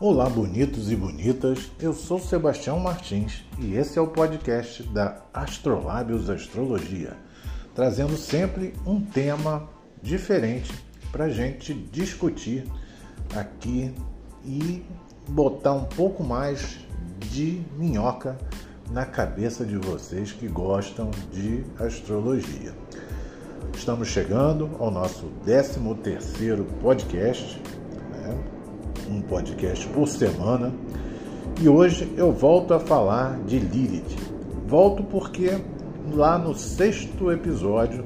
Olá, bonitos e bonitas. Eu sou Sebastião Martins e esse é o podcast da Astrolábios Astrologia, trazendo sempre um tema diferente para gente discutir aqui e botar um pouco mais de minhoca na cabeça de vocês que gostam de astrologia. Estamos chegando ao nosso 13 terceiro podcast um podcast por semana. E hoje eu volto a falar de Lilith. Volto porque lá no sexto episódio,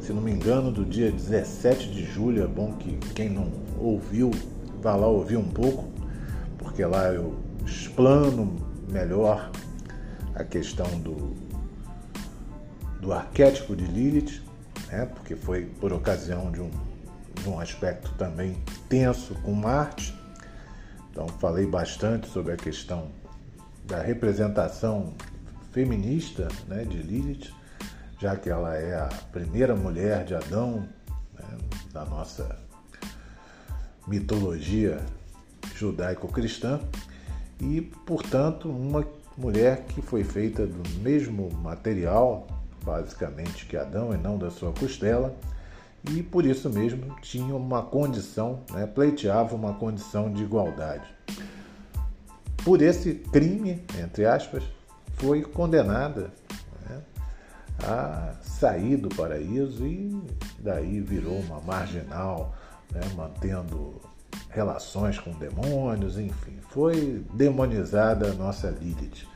se não me engano, do dia 17 de julho, é bom que quem não ouviu vá lá ouvir um pouco, porque lá eu explano melhor a questão do, do arquétipo de Lilith, né? porque foi por ocasião de um um aspecto também tenso com Marte. Então, falei bastante sobre a questão da representação feminista né, de Lilith, já que ela é a primeira mulher de Adão né, da nossa mitologia judaico-cristã e, portanto, uma mulher que foi feita do mesmo material, basicamente, que Adão e não da sua costela e por isso mesmo tinha uma condição, né, pleiteava uma condição de igualdade. Por esse crime, entre aspas, foi condenada né, a sair do paraíso e daí virou uma marginal, né, mantendo relações com demônios, enfim, foi demonizada a nossa Lilith.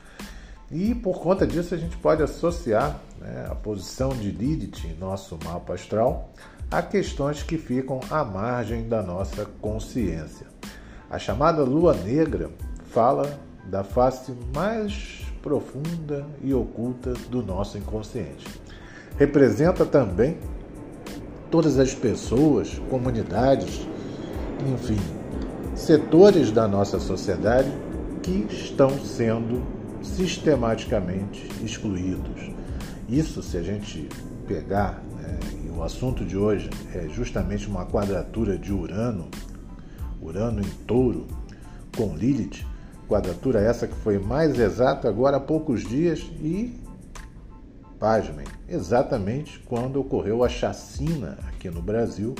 E por conta disso a gente pode associar né, a posição de Lilith em nosso mapa astral a questões que ficam à margem da nossa consciência. A chamada lua negra fala da face mais profunda e oculta do nosso inconsciente. Representa também todas as pessoas, comunidades, enfim, setores da nossa sociedade que estão sendo sistematicamente excluídos. Isso, se a gente pegar o assunto de hoje é justamente uma quadratura de Urano, Urano em touro, com Lilith, quadratura essa que foi mais exata agora há poucos dias e, pasmem, exatamente quando ocorreu a chacina aqui no Brasil,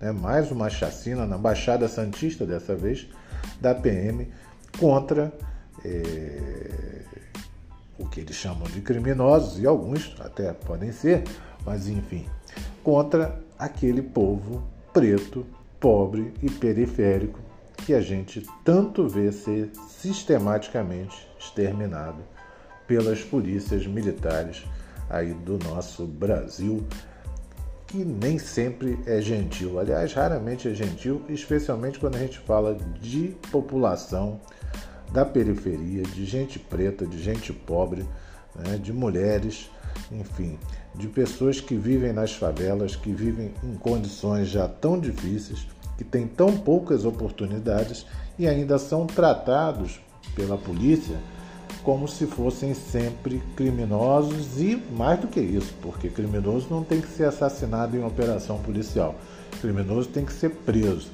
né, mais uma chacina na Baixada Santista dessa vez, da PM contra é, o que eles chamam de criminosos, e alguns até podem ser, mas enfim, contra aquele povo preto, pobre e periférico que a gente tanto vê ser sistematicamente exterminado pelas polícias militares aí do nosso Brasil, que nem sempre é gentil. Aliás, raramente é gentil, especialmente quando a gente fala de população da periferia, de gente preta, de gente pobre, né, de mulheres, enfim, de pessoas que vivem nas favelas, que vivem em condições já tão difíceis, que têm tão poucas oportunidades e ainda são tratados pela polícia como se fossem sempre criminosos e mais do que isso, porque criminoso não tem que ser assassinado em operação policial. Criminoso tem que ser preso.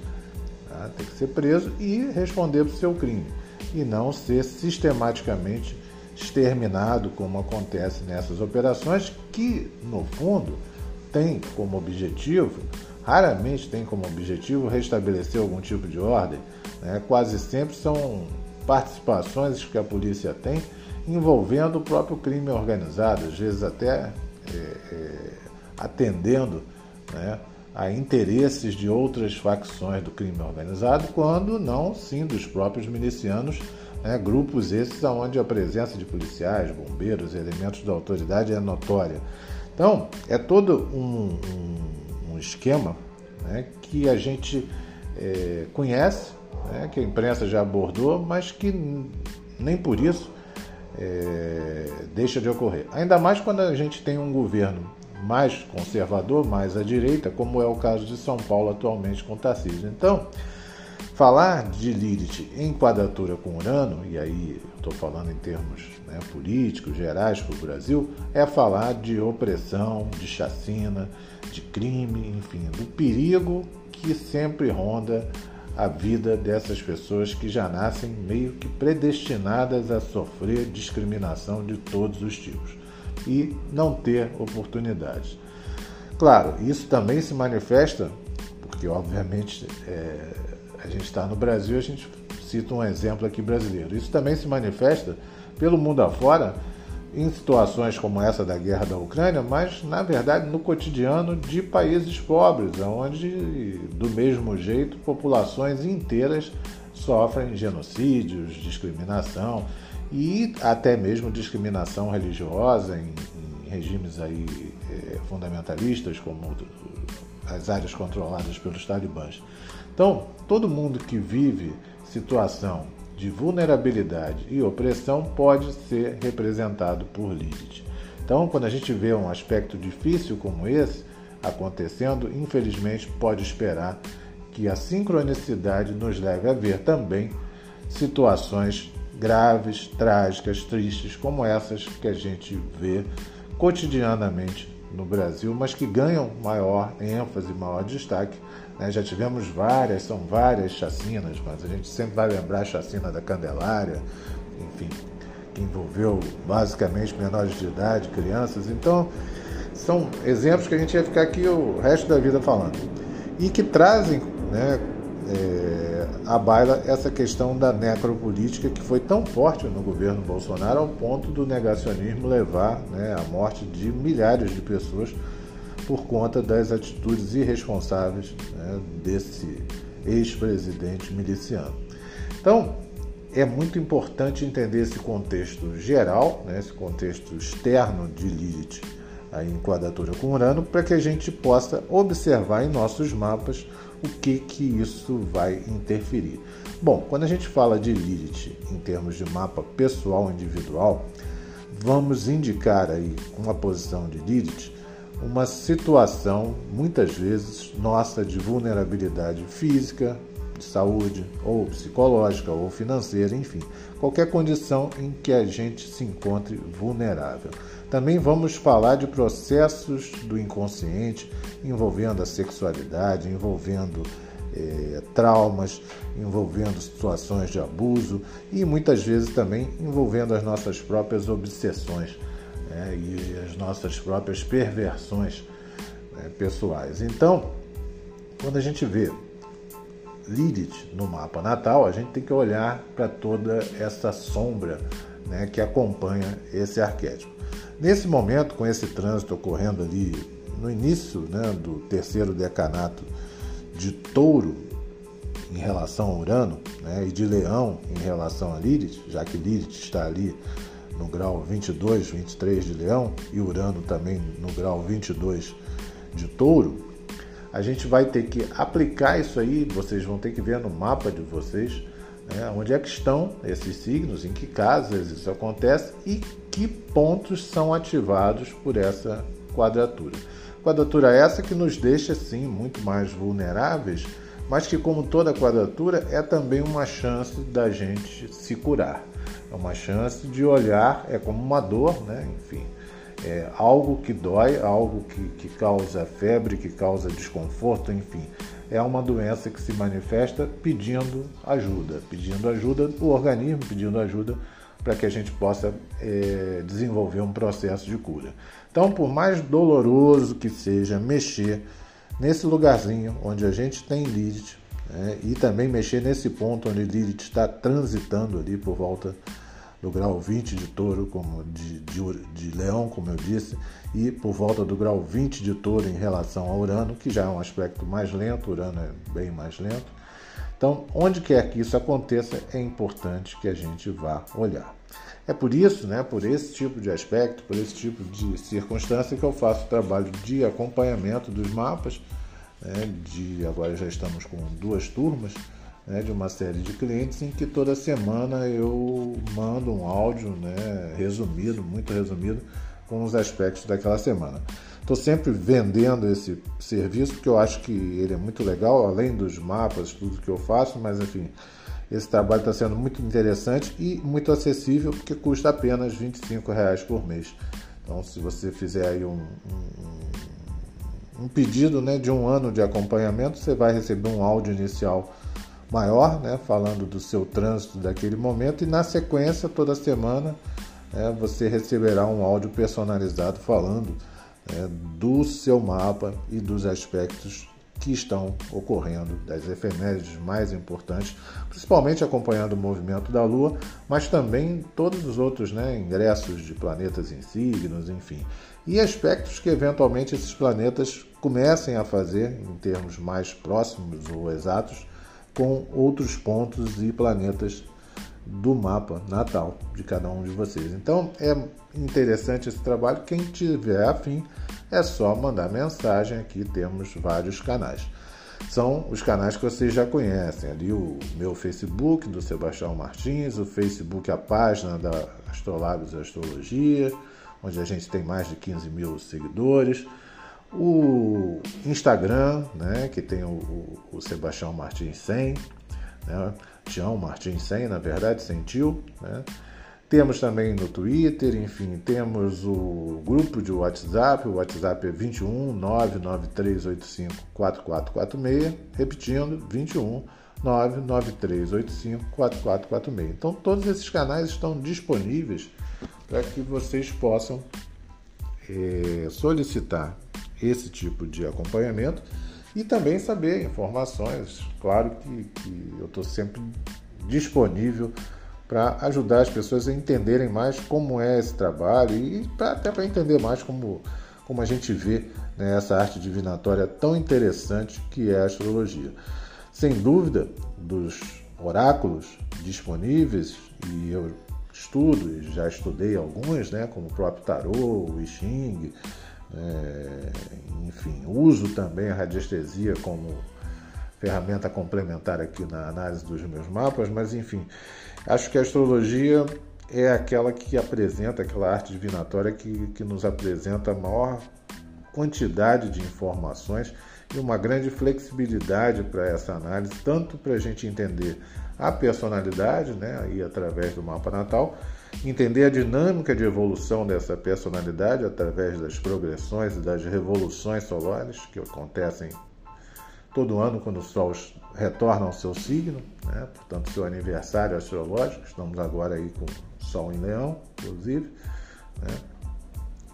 Tá? Tem que ser preso e responder por seu crime. E não ser sistematicamente exterminado, como acontece nessas operações, que no fundo tem como objetivo, raramente tem como objetivo restabelecer algum tipo de ordem, né? quase sempre são participações que a polícia tem envolvendo o próprio crime organizado, às vezes até é, é, atendendo né, a interesses de outras facções do crime organizado, quando não, sim, dos próprios milicianos né? Grupos esses onde a presença de policiais, bombeiros, elementos da autoridade é notória. Então, é todo um, um, um esquema né, que a gente é, conhece, né, que a imprensa já abordou, mas que nem por isso é, deixa de ocorrer. Ainda mais quando a gente tem um governo mais conservador, mais à direita, como é o caso de São Paulo atualmente com Tarcísio. Então, Falar de Lilith em quadratura com Urano, e aí estou falando em termos né, políticos, gerais para o Brasil, é falar de opressão, de chacina, de crime, enfim, do perigo que sempre ronda a vida dessas pessoas que já nascem meio que predestinadas a sofrer discriminação de todos os tipos e não ter oportunidades. Claro, isso também se manifesta, porque obviamente é, a gente está no Brasil, a gente cita um exemplo aqui brasileiro. Isso também se manifesta pelo mundo afora em situações como essa da guerra da Ucrânia, mas na verdade no cotidiano de países pobres, onde do mesmo jeito populações inteiras sofrem genocídios, discriminação e até mesmo discriminação religiosa em, em regimes aí é, fundamentalistas como as áreas controladas pelos talibãs. Então, todo mundo que vive situação de vulnerabilidade e opressão pode ser representado por Lilith. Então, quando a gente vê um aspecto difícil como esse acontecendo, infelizmente pode esperar que a sincronicidade nos leve a ver também situações graves, trágicas, tristes, como essas que a gente vê cotidianamente no Brasil, mas que ganham maior ênfase, maior destaque né? Já tivemos várias, são várias chacinas, mas a gente sempre vai lembrar a chacina da Candelária, enfim, que envolveu basicamente menores de idade, crianças. Então, são exemplos que a gente ia ficar aqui o resto da vida falando. E que trazem né, é, à baila essa questão da necropolítica que foi tão forte no governo Bolsonaro ao ponto do negacionismo levar né, à morte de milhares de pessoas por conta das atitudes irresponsáveis né, desse ex-presidente miliciano. Então, é muito importante entender esse contexto geral, né, esse contexto externo de Lilith, a enquadratura com Urano, para que a gente possa observar em nossos mapas o que, que isso vai interferir. Bom, quando a gente fala de Lilith em termos de mapa pessoal individual, vamos indicar aí uma posição de Lilith uma situação, muitas vezes, nossa de vulnerabilidade física, de saúde, ou psicológica, ou financeira, enfim, qualquer condição em que a gente se encontre vulnerável. Também vamos falar de processos do inconsciente envolvendo a sexualidade, envolvendo é, traumas, envolvendo situações de abuso e muitas vezes também envolvendo as nossas próprias obsessões né, e as nossas próprias perversões né, pessoais. Então, quando a gente vê Lilith no mapa natal, a gente tem que olhar para toda essa sombra né, que acompanha esse arquétipo. Nesse momento, com esse trânsito ocorrendo ali no início né, do terceiro decanato de touro em relação a Urano né, e de leão em relação a Lilith, já que Lilith está ali no grau 22, 23 de Leão e Urano também no grau 22 de Touro, a gente vai ter que aplicar isso aí, vocês vão ter que ver no mapa de vocês né, onde é que estão esses signos, em que casas isso acontece e que pontos são ativados por essa quadratura. Quadratura essa que nos deixa sim muito mais vulneráveis, mas que como toda quadratura é também uma chance da gente se curar. É uma chance de olhar, é como uma dor, né? Enfim, é algo que dói, algo que, que causa febre, que causa desconforto, enfim. É uma doença que se manifesta pedindo ajuda, pedindo ajuda o organismo, pedindo ajuda para que a gente possa é, desenvolver um processo de cura. Então, por mais doloroso que seja mexer nesse lugarzinho onde a gente tem Lilith, né? e também mexer nesse ponto onde Lilith está transitando ali por volta do grau 20 de touro, como de, de, de, leão, como eu disse, e por volta do grau 20 de touro em relação ao Urano, que já é um aspecto mais lento, Urano é bem mais lento. Então, onde quer que isso aconteça, é importante que a gente vá olhar. É por isso, né, por esse tipo de aspecto, por esse tipo de circunstância que eu faço o trabalho de acompanhamento dos mapas né, de agora já estamos com duas turmas né, de uma série de clientes em que toda semana eu mando um áudio né, resumido, muito resumido, com os aspectos daquela semana. Estou sempre vendendo esse serviço porque eu acho que ele é muito legal, além dos mapas, tudo que eu faço, mas enfim, esse trabalho está sendo muito interessante e muito acessível porque custa apenas 25 reais por mês. Então, se você fizer aí um, um um pedido né, de um ano de acompanhamento, você vai receber um áudio inicial maior, né, falando do seu trânsito daquele momento, e na sequência, toda semana, é, você receberá um áudio personalizado falando é, do seu mapa e dos aspectos que estão ocorrendo, das efemérides mais importantes, principalmente acompanhando o movimento da Lua, mas também todos os outros né, ingressos de planetas em signos, enfim, e aspectos que eventualmente esses planetas comecem a fazer em termos mais próximos ou exatos com outros pontos e planetas do mapa natal de cada um de vocês. Então é interessante esse trabalho. Quem tiver afim, é só mandar mensagem. Aqui temos vários canais. São os canais que vocês já conhecem. Ali o meu Facebook do Sebastião Martins, o Facebook, a página da Astrolábios e Astrologia, onde a gente tem mais de 15 mil seguidores. O Instagram, né, que tem o, o Sebastião Martins 100, né, Tião Martins 100, na verdade, sentiu, né? Temos também no Twitter, enfim, temos o grupo de WhatsApp, o WhatsApp é 21 99385 4446, repetindo, 21 99385 4446. Então, todos esses canais estão disponíveis para que vocês possam é, solicitar esse tipo de acompanhamento e também saber informações. Claro que, que eu estou sempre disponível para ajudar as pessoas a entenderem mais como é esse trabalho e pra, até para entender mais como, como a gente vê né, essa arte divinatória tão interessante que é a astrologia. Sem dúvida, dos oráculos disponíveis, e eu estudo e já estudei alguns, né, como o próprio Tarô, o I Ching, é, enfim, uso também a radiestesia como ferramenta complementar aqui na análise dos meus mapas, mas enfim, acho que a astrologia é aquela que apresenta, aquela arte divinatória que, que nos apresenta a maior quantidade de informações e uma grande flexibilidade para essa análise, tanto para a gente entender a personalidade, né, aí através do mapa natal, entender a dinâmica de evolução dessa personalidade através das progressões e das revoluções solares que acontecem todo ano quando o Sol retorna ao seu signo, né? portanto, seu aniversário astrológico. Estamos agora aí com o Sol em Leão, inclusive. Né?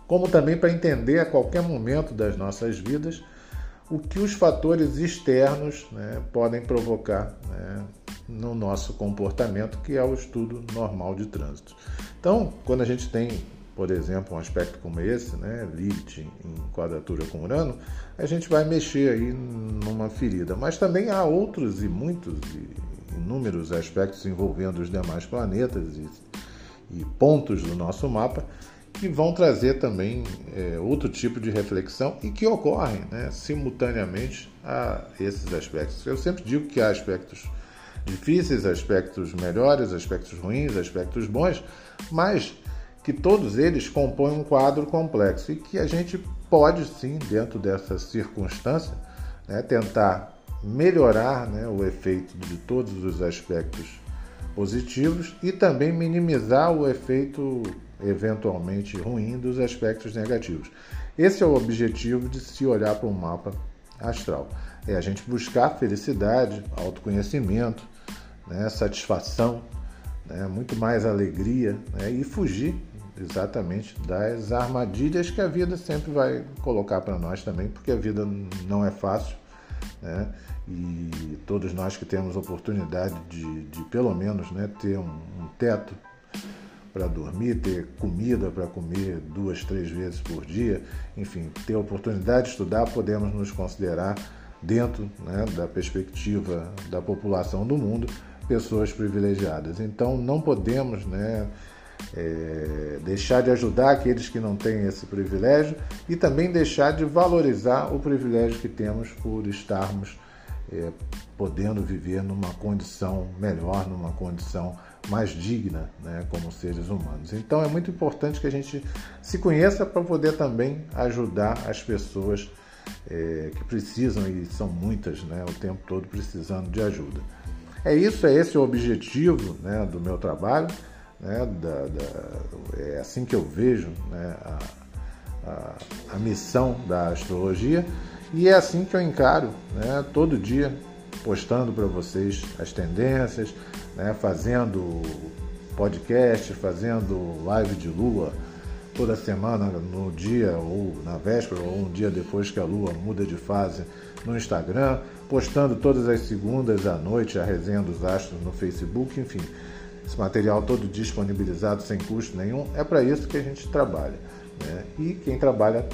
Como também para entender a qualquer momento das nossas vidas o que os fatores externos né, podem provocar né, no nosso comportamento, que é o estudo normal de trânsito. Então, quando a gente tem, por exemplo, um aspecto como esse, né, Lilith em quadratura com Urano, a gente vai mexer aí numa ferida. Mas também há outros e muitos e inúmeros aspectos envolvendo os demais planetas e, e pontos do nosso mapa que vão trazer também é, outro tipo de reflexão e que ocorrem né, simultaneamente a esses aspectos. Eu sempre digo que há aspectos difíceis, aspectos melhores, aspectos ruins, aspectos bons, mas que todos eles compõem um quadro complexo e que a gente pode sim, dentro dessa circunstância, né, tentar melhorar né, o efeito de todos os aspectos positivos e também minimizar o efeito eventualmente ruim dos aspectos negativos. Esse é o objetivo de se olhar para um mapa astral. É a gente buscar felicidade, autoconhecimento, né, satisfação, né, muito mais alegria né, e fugir exatamente das armadilhas que a vida sempre vai colocar para nós também, porque a vida não é fácil. Né? E todos nós que temos oportunidade de, de pelo menos né, ter um, um teto para dormir, ter comida para comer duas, três vezes por dia, enfim, ter oportunidade de estudar, podemos nos considerar, dentro né, da perspectiva da população do mundo, pessoas privilegiadas. Então, não podemos né, é, deixar de ajudar aqueles que não têm esse privilégio e também deixar de valorizar o privilégio que temos por estarmos é, podendo viver numa condição melhor, numa condição mais digna, né, como seres humanos. Então é muito importante que a gente se conheça para poder também ajudar as pessoas é, que precisam e são muitas, né, o tempo todo precisando de ajuda. É isso, é esse o objetivo né, do meu trabalho. Né, da, da, é assim que eu vejo né, a, a, a, missão da astrologia e é assim que eu encaro né, todo dia postando para vocês as tendências, né, fazendo podcast, fazendo live de lua toda semana no dia ou na véspera ou um dia depois que a lua muda de fase no Instagram, postando todas as segundas à noite a resenha dos astros no Facebook, enfim. Esse material todo disponibilizado sem custo nenhum, é para isso que a gente trabalha. Né? E quem trabalha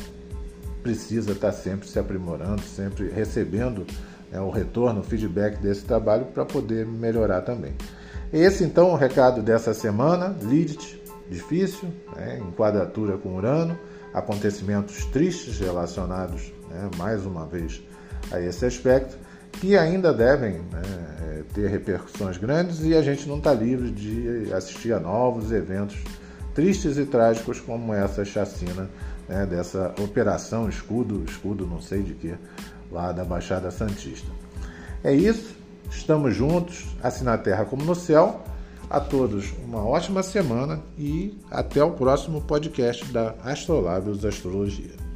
precisa estar sempre se aprimorando, sempre recebendo né, o retorno, o feedback desse trabalho para poder melhorar também. Esse então é o recado dessa semana, Lilith, difícil, né, em quadratura com Urano, acontecimentos tristes relacionados, né, mais uma vez, a esse aspecto, que ainda devem né, é, ter repercussões grandes e a gente não está livre de assistir a novos eventos tristes e trágicos como essa chacina né, dessa operação escudo, escudo não sei de que, lá da Baixada Santista. É isso, estamos juntos, assim na terra como no céu. A todos uma ótima semana e até o próximo podcast da Astrolábios Astrologia.